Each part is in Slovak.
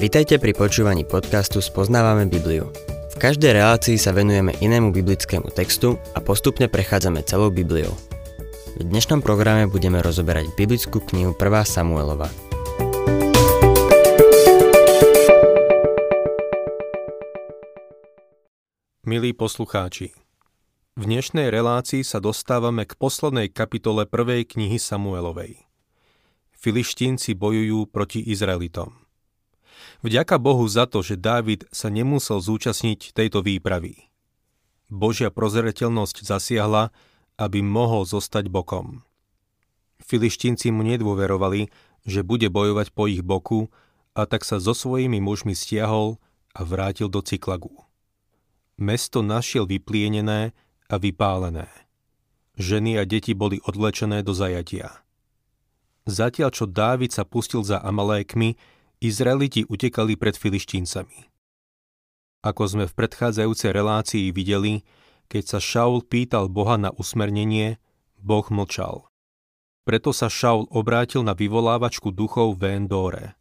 Vitajte pri počúvaní podcastu Spoznávame Bibliu. V každej relácii sa venujeme inému biblickému textu a postupne prechádzame celou Bibliou. V dnešnom programe budeme rozoberať biblickú knihu 1. Samuelova. Milí poslucháči, v dnešnej relácii sa dostávame k poslednej kapitole prvej knihy Samuelovej. Filištínci bojujú proti Izraelitom. Vďaka Bohu za to, že Dávid sa nemusel zúčastniť tejto výpravy. Božia prozreteľnosť zasiahla, aby mohol zostať bokom. Filištínci mu nedôverovali, že bude bojovať po ich boku a tak sa so svojimi mužmi stiahol a vrátil do Cyklagu. Mesto našiel vyplienené a vypálené. Ženy a deti boli odvlečené do zajatia. Zatiaľ, čo Dávid sa pustil za Amalékmi, Izraeliti utekali pred filištíncami. Ako sme v predchádzajúcej relácii videli, keď sa Šaul pýtal Boha na usmernenie, Boh mlčal. Preto sa Šaul obrátil na vyvolávačku duchov v Endore.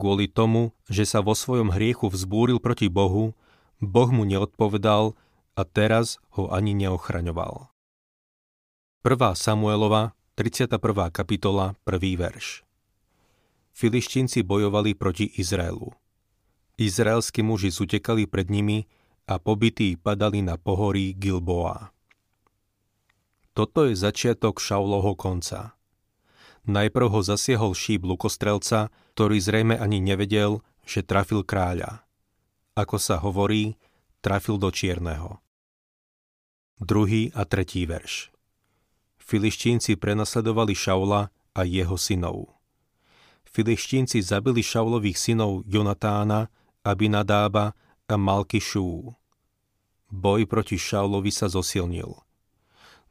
Kvôli tomu, že sa vo svojom hriechu vzbúril proti Bohu, Boh mu neodpovedal a teraz ho ani neochraňoval. 1. Samuelova 31. kapitola, 1. verš. Filištínci bojovali proti Izraelu. Izraelskí muži zutekali pred nimi a pobytí padali na pohorí Gilboa. Toto je začiatok Šaulovho konca. Najprv ho zasiehol šíp lukostrelca, ktorý zrejme ani nevedel, že trafil kráľa. Ako sa hovorí, trafil do čierneho. Druhý a tretí verš. Filištínci prenasledovali Šaula a jeho synov. Filištínci zabili Šaulových synov Jonatána, Abinadába a Malkišú. Boj proti Šaulovi sa zosilnil.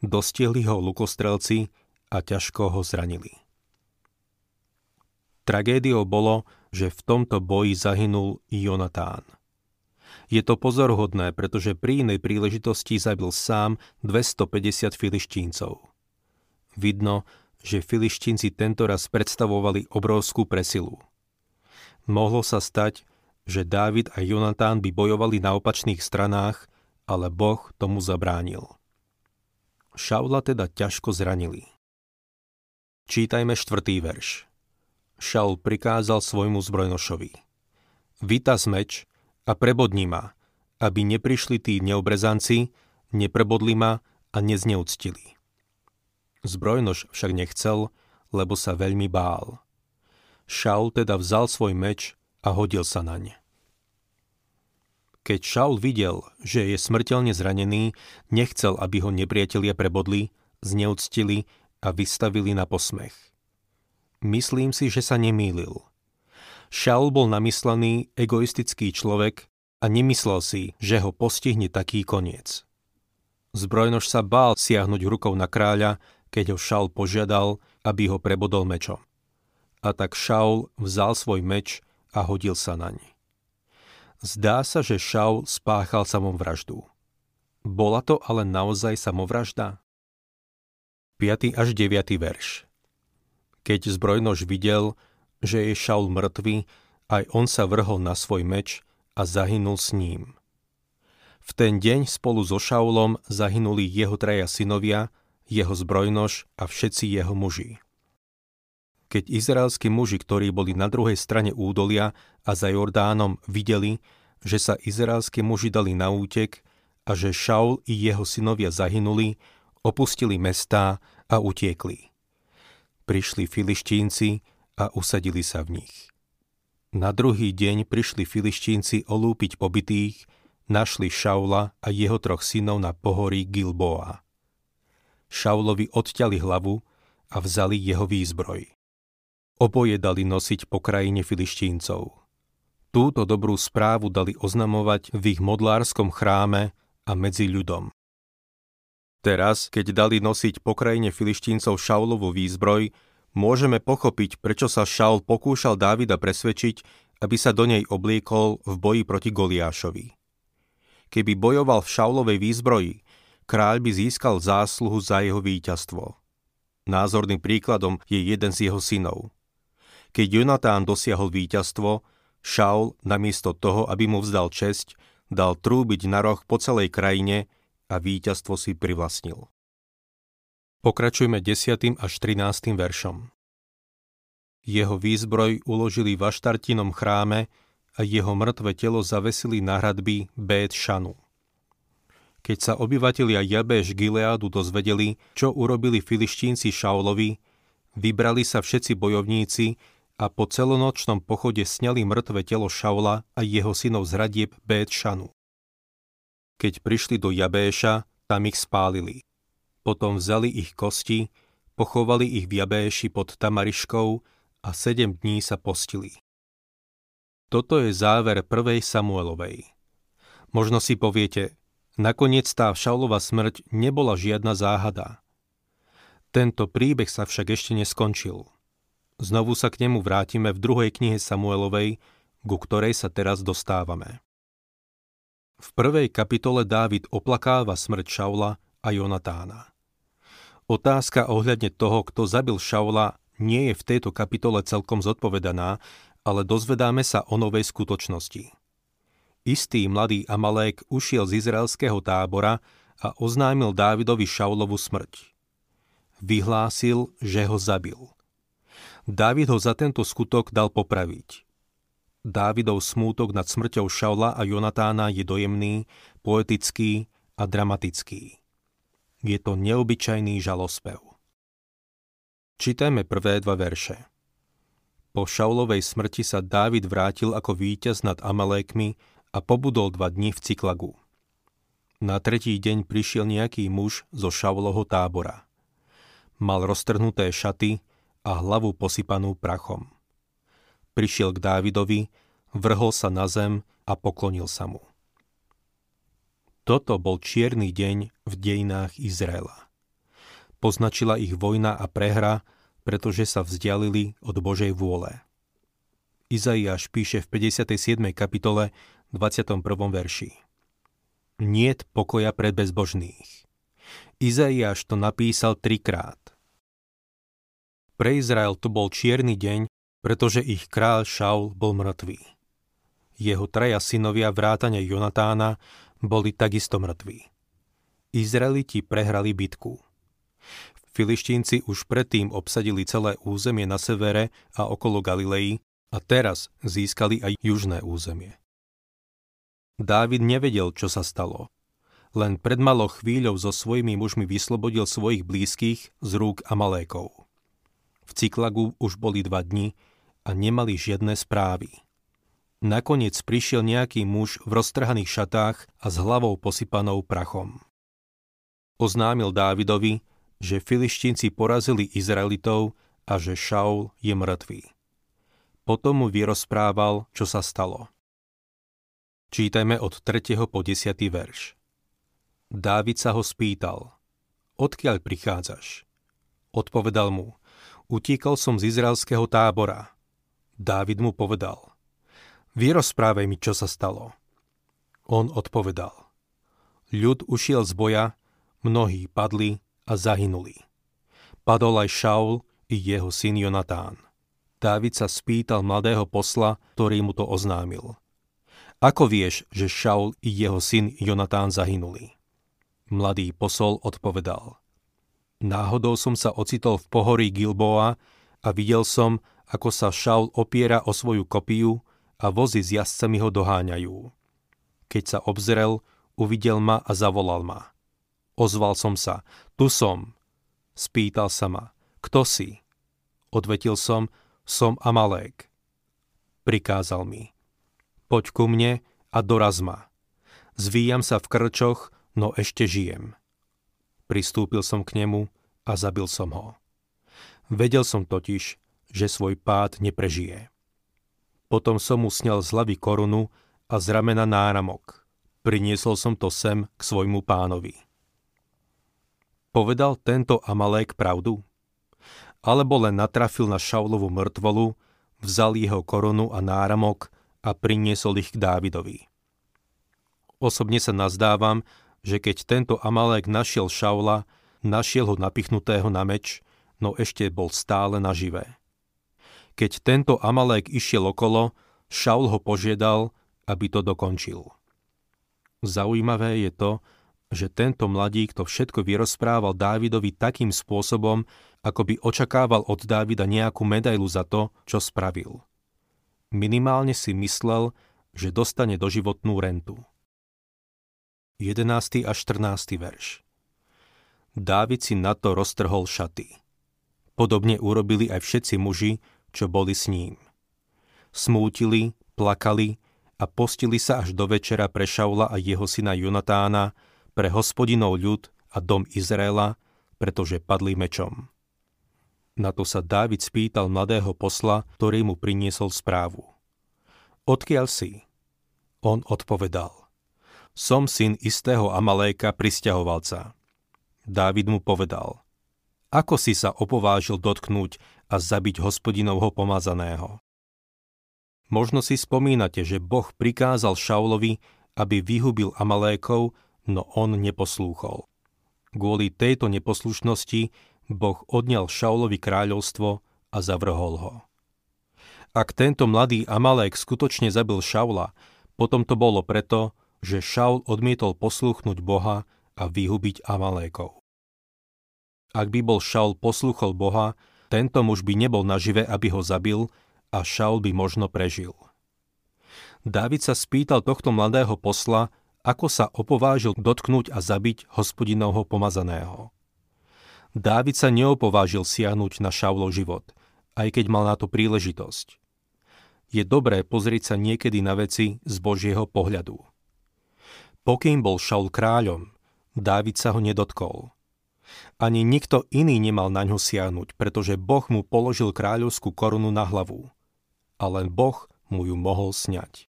Dostiehli ho lukostrelci a ťažko ho zranili. Tragédiou bolo, že v tomto boji zahynul Jonatán. Je to pozorhodné, pretože pri inej príležitosti zabil sám 250 filištíncov. Vidno, že filištínci tentoraz predstavovali obrovskú presilu. Mohlo sa stať, že Dávid a Jonatán by bojovali na opačných stranách, ale Boh tomu zabránil. Šaula teda ťažko zranili. Čítajme štvrtý verš. Šaul prikázal svojmu zbrojnošovi. Vytaz meč a prebodni ma, aby neprišli tí neobrezanci, neprebodli ma a nezneúctili. Zbrojnož však nechcel, lebo sa veľmi bál. Šaul teda vzal svoj meč a hodil sa na ne. Keď Šaul videl, že je smrteľne zranený, nechcel, aby ho nepriatelia prebodli, zneúctili a vystavili na posmech. Myslím si, že sa nemýlil. Šaul bol namyslený, egoistický človek a nemyslel si, že ho postihne taký koniec. Zbrojnož sa bál siahnuť rukou na kráľa, keď ho Šaul požiadal, aby ho prebodol mečom. A tak Šaul vzal svoj meč a hodil sa na. Zdá sa, že Šaul spáchal samovraždu. Bola to ale naozaj samovražda? 5. až 9. verš Keď zbrojnož videl, že je Šaul mŕtvy, aj on sa vrhol na svoj meč a zahynul s ním. V ten deň spolu so Šaulom zahynuli jeho traja synovia jeho zbrojnož a všetci jeho muži. Keď izraelskí muži, ktorí boli na druhej strane údolia a za Jordánom, videli, že sa izraelskí muži dali na útek a že Šaul i jeho synovia zahynuli, opustili mestá a utiekli. Prišli filištínci a usadili sa v nich. Na druhý deň prišli filištínci olúpiť pobytých, našli Šaula a jeho troch synov na pohorí Gilboa. Šaulovi odťali hlavu a vzali jeho výzbroj. Oboje dali nosiť po krajine filištíncov. Túto dobrú správu dali oznamovať v ich modlárskom chráme a medzi ľudom. Teraz, keď dali nosiť po krajine filištíncov Šaulovu výzbroj, môžeme pochopiť, prečo sa Šaul pokúšal Dávida presvedčiť, aby sa do nej obliekol v boji proti Goliášovi. Keby bojoval v Šaulovej výzbroji, kráľ by získal zásluhu za jeho víťazstvo. Názorným príkladom je jeden z jeho synov. Keď Jonatán dosiahol víťazstvo, Šaul namiesto toho, aby mu vzdal česť, dal trúbiť na roh po celej krajine a víťazstvo si privlastnil. Pokračujme 10. až 13. veršom. Jeho výzbroj uložili v Aštartinom chráme a jeho mŕtve telo zavesili na hradby Bét Šanu. Keď sa obyvatelia Jabeš Gileádu dozvedeli, čo urobili filištínci Šaulovi, vybrali sa všetci bojovníci a po celonočnom pochode sňali mŕtve telo Šaula a jeho synov z hradieb Bét Šanu. Keď prišli do Jabéša, tam ich spálili. Potom vzali ich kosti, pochovali ich v Jabéši pod Tamariškou a sedem dní sa postili. Toto je záver prvej Samuelovej. Možno si poviete, Nakoniec tá Šaulova smrť nebola žiadna záhada. Tento príbeh sa však ešte neskončil. Znovu sa k nemu vrátime v druhej knihe Samuelovej, ku ktorej sa teraz dostávame. V prvej kapitole Dávid oplakáva smrť Šaula a Jonatána. Otázka ohľadne toho, kto zabil Šaula, nie je v tejto kapitole celkom zodpovedaná, ale dozvedáme sa o novej skutočnosti – Istý mladý Amalek ušiel z izraelského tábora a oznámil Dávidovi Šaulovu smrť. Vyhlásil, že ho zabil. Dávid ho za tento skutok dal popraviť. Dávidov smútok nad smrťou Šaula a Jonatána je dojemný, poetický a dramatický. Je to neobyčajný žalospev. Čítajme prvé dva verše. Po Šaulovej smrti sa Dávid vrátil ako víťaz nad Amalékmi a pobudol dva dni v Cyklagu. Na tretí deň prišiel nejaký muž zo Šauloho tábora. Mal roztrhnuté šaty a hlavu posypanú prachom. Prišiel k Dávidovi, vrhol sa na zem a poklonil sa mu. Toto bol čierny deň v dejinách Izraela. Poznačila ich vojna a prehra, pretože sa vzdialili od Božej vôle. Izaiáš píše v 57. kapitole 21. verši. Niet pokoja pre bezbožných. Izaiáš to napísal trikrát. Pre Izrael to bol čierny deň, pretože ich kráľ Šaul bol mŕtvý. Jeho traja synovia vrátane Jonatána boli takisto mŕtvi. Izraeliti prehrali bitku. Filištínci už predtým obsadili celé územie na severe a okolo Galilei a teraz získali aj južné územie. Dávid nevedel, čo sa stalo. Len pred malou chvíľou so svojimi mužmi vyslobodil svojich blízkych z rúk Amalékov. V Cyklagu už boli dva dni a nemali žiadne správy. Nakoniec prišiel nejaký muž v roztrhaných šatách a s hlavou posypanou prachom. Oznámil Dávidovi, že filištínci porazili Izraelitov a že Šaul je mŕtvý. Potom mu vyrozprával, čo sa stalo. Čítajme od 3. po 10. verš. Dávid sa ho spýtal, odkiaľ prichádzaš? Odpovedal mu, utíkal som z izraelského tábora. Dávid mu povedal, vyrozprávaj mi, čo sa stalo. On odpovedal, ľud ušiel z boja, mnohí padli a zahynuli. Padol aj Šaul i jeho syn Jonatán. Dávid sa spýtal mladého posla, ktorý mu to oznámil – ako vieš, že Šaul i jeho syn Jonatán zahynuli? Mladý posol odpovedal. Náhodou som sa ocitol v pohorí Gilboa a videl som, ako sa Šaul opiera o svoju kopiu a vozy s jazdcami ho doháňajú. Keď sa obzrel, uvidel ma a zavolal ma. Ozval som sa, tu som. Spýtal sa ma, kto si? Odvetil som, som Amalek. Prikázal mi, Poď ku mne a doraz ma. Zvíjam sa v krčoch, no ešte žijem. Pristúpil som k nemu a zabil som ho. Vedel som totiž, že svoj pád neprežije. Potom som mu snel z hlavy korunu a z ramena náramok. Priniesol som to sem k svojmu pánovi. Povedal tento Amalek pravdu? Alebo len natrafil na Šaulovu mŕtvolu, vzal jeho korunu a náramok a priniesol ich k Dávidovi. Osobne sa nazdávam, že keď tento Amalek našiel Šaula, našiel ho napichnutého na meč, no ešte bol stále naživé. Keď tento Amalek išiel okolo, Šaul ho požiadal, aby to dokončil. Zaujímavé je to, že tento mladík to všetko vyrozprával Dávidovi takým spôsobom, ako by očakával od Dávida nejakú medailu za to, čo spravil. Minimálne si myslel, že dostane doživotnú rentu. 11. a 14. verš Dávid si na to roztrhol šaty. Podobne urobili aj všetci muži, čo boli s ním. Smútili, plakali a postili sa až do večera pre Šaula a jeho syna Jonatána, pre hospodinov ľud a dom Izraela, pretože padli mečom. Na to sa Dávid spýtal mladého posla, ktorý mu priniesol správu. Odkiaľ si? On odpovedal. Som syn istého Amaléka, pristahovalca. Dávid mu povedal. Ako si sa opovážil dotknúť a zabiť hospodinovho pomazaného? Možno si spomínate, že Boh prikázal Šaulovi, aby vyhubil Amalékov no on neposlúchol. Kvôli tejto neposlušnosti Boh odňal Šaulovi kráľovstvo a zavrhol ho. Ak tento mladý Amalek skutočne zabil Šaula, potom to bolo preto, že Šaul odmietol poslúchnuť Boha a vyhubiť Amalékov. Ak by bol Šaul poslúchol Boha, tento muž by nebol nažive, aby ho zabil a Šaul by možno prežil. Dávid sa spýtal tohto mladého posla, ako sa opovážil dotknúť a zabiť hospodinovho pomazaného. Dávid sa neopovážil siahnuť na Šaulov život, aj keď mal na to príležitosť. Je dobré pozrieť sa niekedy na veci z Božieho pohľadu. Pokým bol Šaul kráľom, Dávid sa ho nedotkol. Ani nikto iný nemal na ňo siahnuť, pretože Boh mu položil kráľovskú korunu na hlavu. A len Boh mu ju mohol sňať.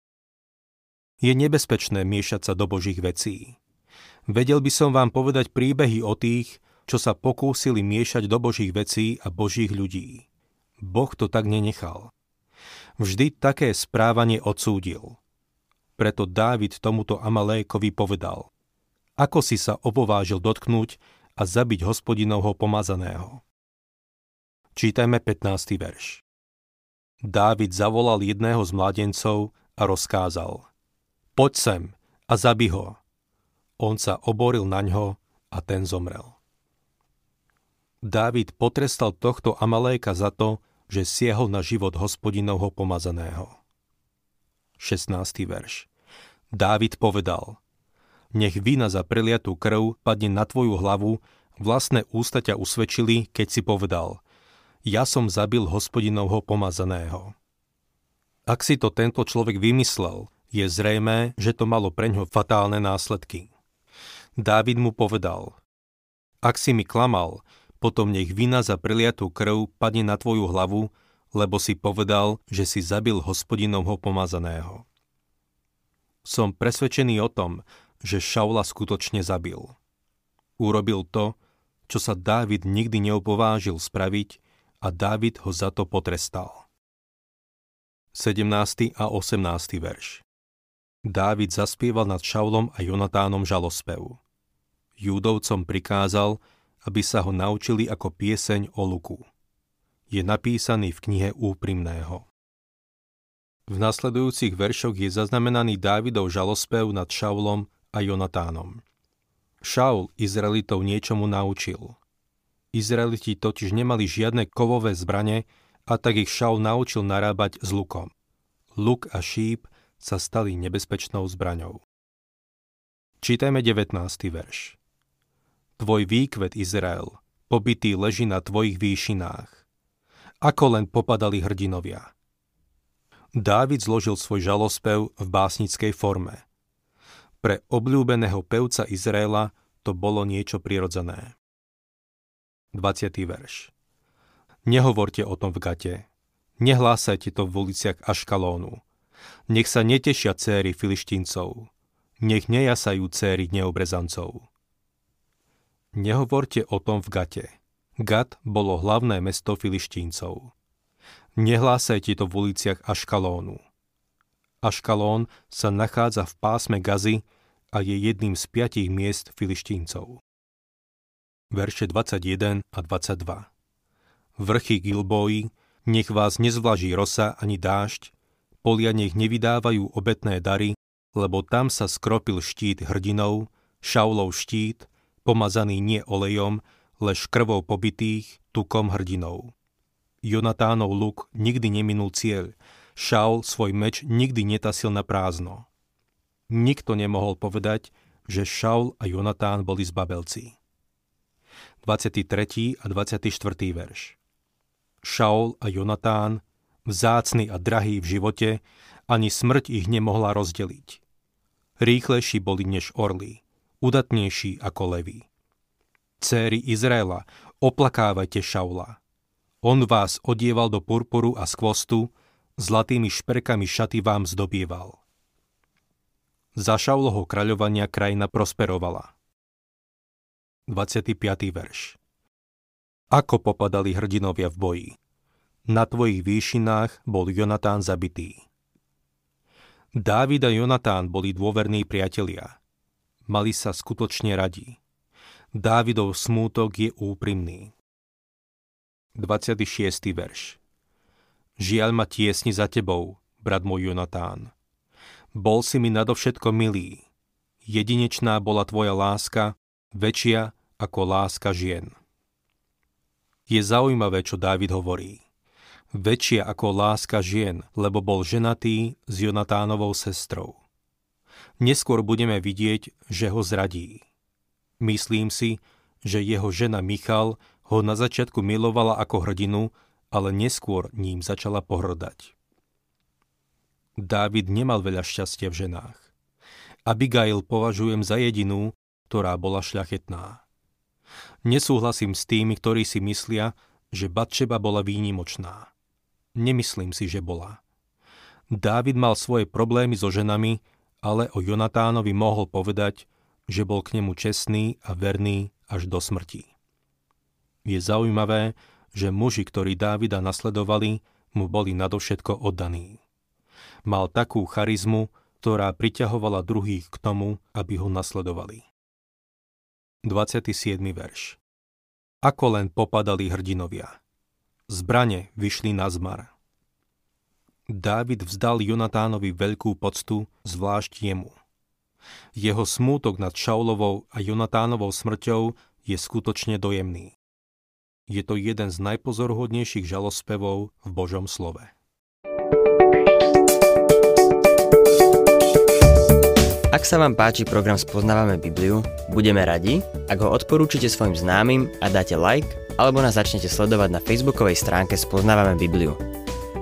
Je nebezpečné miešať sa do Božích vecí. Vedel by som vám povedať príbehy o tých, čo sa pokúsili miešať do Božích vecí a Božích ľudí. Boh to tak nenechal. Vždy také správanie odsúdil. Preto Dávid tomuto Amalékovi povedal, ako si sa opovážil dotknúť a zabiť hospodinovho pomazaného. Čítajme 15. verš. Dávid zavolal jedného z mladencov a rozkázal – poď sem a zabi ho. On sa oboril na ňo a ten zomrel. Dávid potrestal tohto Amaléka za to, že siehol na život hospodinovho pomazaného. 16. verš Dávid povedal Nech vina za preliatú krv padne na tvoju hlavu, vlastné ústa ťa usvedčili, keď si povedal Ja som zabil hospodinovho pomazaného. Ak si to tento človek vymyslel, je zrejmé, že to malo preňho fatálne následky. Dávid mu povedal, ak si mi klamal, potom nech vina za preliatú krv padne na tvoju hlavu, lebo si povedal, že si zabil hospodinovho pomazaného. Som presvedčený o tom, že Šaula skutočne zabil. Urobil to, čo sa Dávid nikdy neopovážil spraviť a Dávid ho za to potrestal. 17. a 18. verš Dávid zaspieval nad Šaulom a Jonatánom žalospev. Júdovcom prikázal, aby sa ho naučili ako pieseň o luku. Je napísaný v knihe Úprimného. V nasledujúcich veršoch je zaznamenaný Dávidov žalospev nad Šaulom a Jonatánom. Šaul Izraelitov niečomu naučil. Izraeliti totiž nemali žiadne kovové zbrane a tak ich Šaul naučil narábať s lukom. Luk a šíp sa stali nebezpečnou zbraňou. Čítajme 19. verš. Tvoj výkvet Izrael, pobytý leží na tvojich výšinách. Ako len popadali hrdinovia. Dávid zložil svoj žalospev v básnickej forme. Pre obľúbeného pevca Izraela to bolo niečo prirodzené. 20. verš. Nehovorte o tom v gate. Nehlásajte to v uliciach Aškalónu. Nech sa netešia céry filištíncov. Nech nejasajú céry neobrezancov. Nehovorte o tom v Gate. Gat bolo hlavné mesto filištíncov. Nehlásajte to v uliciach Aškalónu. Aškalón sa nachádza v pásme Gazy a je jedným z piatich miest filištíncov. Verše 21 a 22 Vrchy Gilboji, nech vás nezvlaží rosa ani dážď, polia nech nevydávajú obetné dary, lebo tam sa skropil štít hrdinov, Šaulov štít, pomazaný nie olejom, lež krvou pobitých, tukom hrdinov. Jonatánov luk nikdy neminul cieľ, Šaul svoj meč nikdy netasil na prázdno. Nikto nemohol povedať, že Šaul a Jonatán boli zbabelci. 23. a 24. verš Šaul a Jonatán, vzácny a drahý v živote, ani smrť ich nemohla rozdeliť. Rýchlejší boli než orly, udatnejší ako levy. Céry Izraela, oplakávajte Šaula. On vás odieval do purpuru a skvostu, zlatými šperkami šaty vám zdobieval. Za Šauloho kráľovania krajina prosperovala. 25. verš Ako popadali hrdinovia v boji? Na tvojich výšinách bol Jonatán zabitý. Dávid a Jonatán boli dôverní priatelia. Mali sa skutočne radi. Dávidov smútok je úprimný. 26. verš Žiaľ ma tiesni za tebou, brat môj Jonatán. Bol si mi nadovšetko milý. Jedinečná bola tvoja láska, väčšia ako láska žien. Je zaujímavé, čo Dávid hovorí. Väčšia ako láska žien, lebo bol ženatý s Jonatánovou sestrou. Neskôr budeme vidieť, že ho zradí. Myslím si, že jeho žena Michal ho na začiatku milovala ako hrdinu, ale neskôr ním začala pohrdať. Dávid nemal veľa šťastia v ženách. Abigail považujem za jedinú, ktorá bola šľachetná. Nesúhlasím s tými, ktorí si myslia, že Batšeba bola výnimočná. Nemyslím si, že bola. Dávid mal svoje problémy so ženami, ale o Jonatánovi mohol povedať, že bol k nemu čestný a verný až do smrti. Je zaujímavé, že muži, ktorí Dávida nasledovali, mu boli nadovšetko oddaní. Mal takú charizmu, ktorá priťahovala druhých k tomu, aby ho nasledovali. 27. verš Ako len popadali hrdinovia. Zbrane vyšli na zmar. Dávid vzdal Jonatánovi veľkú poctu, zvlášť jemu. Jeho smútok nad Šaulovou a Jonatánovou smrťou je skutočne dojemný. Je to jeden z najpozorhodnejších žalospevov v Božom slove. Ak sa vám páči program Spoznávame Bibliu, budeme radi, ak ho odporúčite svojim známym a dáte like, alebo nás začnete sledovať na facebookovej stránke Spoznávame Bibliu.